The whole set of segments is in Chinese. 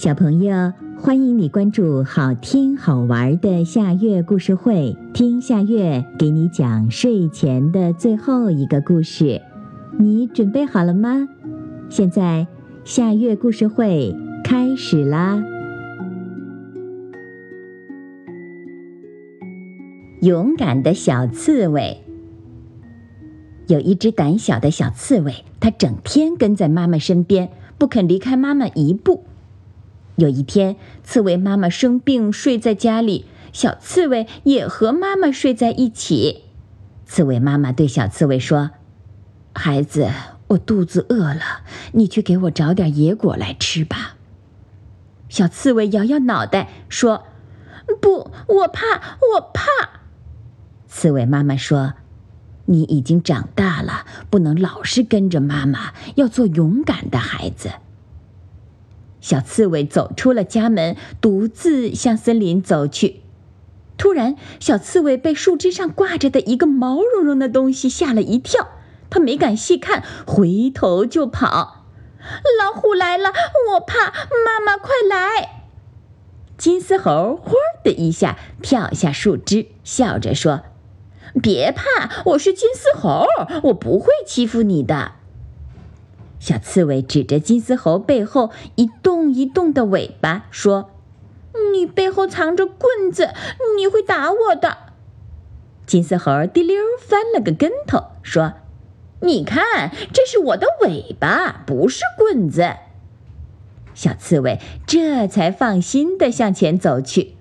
小朋友，欢迎你关注好听好玩的夏月故事会，听夏月给你讲睡前的最后一个故事。你准备好了吗？现在夏月故事会开始啦！勇敢的小刺猬，有一只胆小的小刺猬，它整天跟在妈妈身边，不肯离开妈妈一步。有一天，刺猬妈妈生病，睡在家里，小刺猬也和妈妈睡在一起。刺猬妈妈对小刺猬说：“孩子，我肚子饿了，你去给我找点野果来吃吧。”小刺猬摇摇脑袋说：“不，我怕，我怕。”刺猬妈妈说：“你已经长大了，不能老是跟着妈妈，要做勇敢的孩子。”小刺猬走出了家门，独自向森林走去。突然，小刺猬被树枝上挂着的一个毛茸茸的东西吓了一跳，它没敢细看，回头就跑。老虎来了，我怕！妈妈，快来！金丝猴“呼”的一下跳下树枝，笑着说：“别怕，我是金丝猴，我不会欺负你的。”小刺猬指着金丝猴背后一动一动的尾巴说：“你背后藏着棍子，你会打我的。”金丝猴滴溜翻了个跟头，说：“你看，这是我的尾巴，不是棍子。”小刺猬这才放心的向前走去。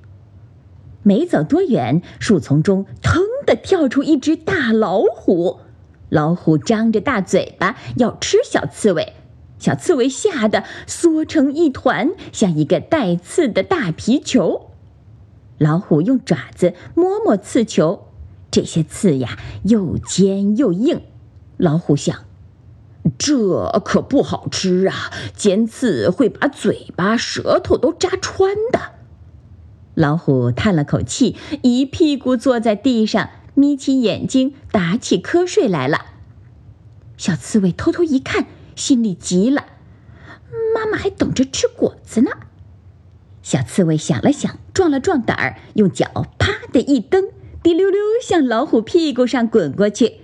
没走多远，树丛中腾的跳出一只大老虎。老虎张着大嘴巴要吃小刺猬，小刺猬吓得缩成一团，像一个带刺的大皮球。老虎用爪子摸摸刺球，这些刺呀又尖又硬。老虎想，这可不好吃啊，尖刺会把嘴巴、舌头都扎穿的。老虎叹了口气，一屁股坐在地上。眯起眼睛，打起瞌睡来了。小刺猬偷偷一看，心里急了：妈妈还等着吃果子呢。小刺猬想了想，壮了壮胆儿，用脚啪的一蹬，滴溜溜向老虎屁股上滚过去。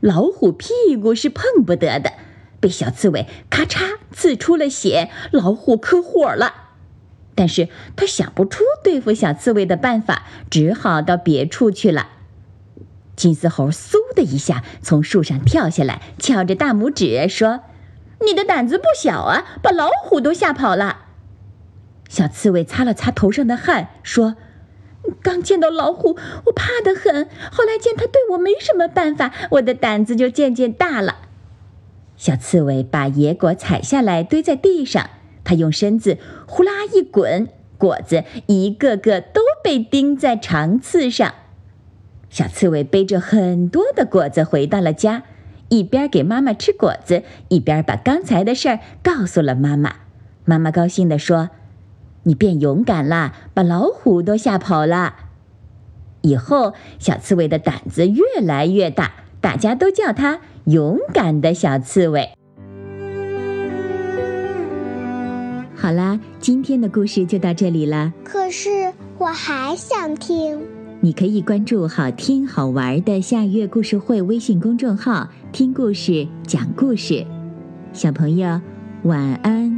老虎屁股是碰不得的，被小刺猬咔嚓刺出了血。老虎可火了，但是他想不出对付小刺猬的办法，只好到别处去了。金丝猴嗖的一下从树上跳下来，翘着大拇指说：“你的胆子不小啊，把老虎都吓跑了。”小刺猬擦了擦头上的汗，说：“刚见到老虎，我怕得很。后来见他对我没什么办法，我的胆子就渐渐大了。”小刺猬把野果采下来堆在地上，它用身子呼啦一滚，果子一个个都被钉在长刺上。小刺猬背着很多的果子回到了家，一边给妈妈吃果子，一边把刚才的事儿告诉了妈妈。妈妈高兴地说：“你变勇敢了，把老虎都吓跑了。以后小刺猬的胆子越来越大，大家都叫它勇敢的小刺猬。”好啦，今天的故事就到这里了。可是我还想听。你可以关注好听好玩的夏月故事会微信公众号，听故事讲故事。小朋友，晚安。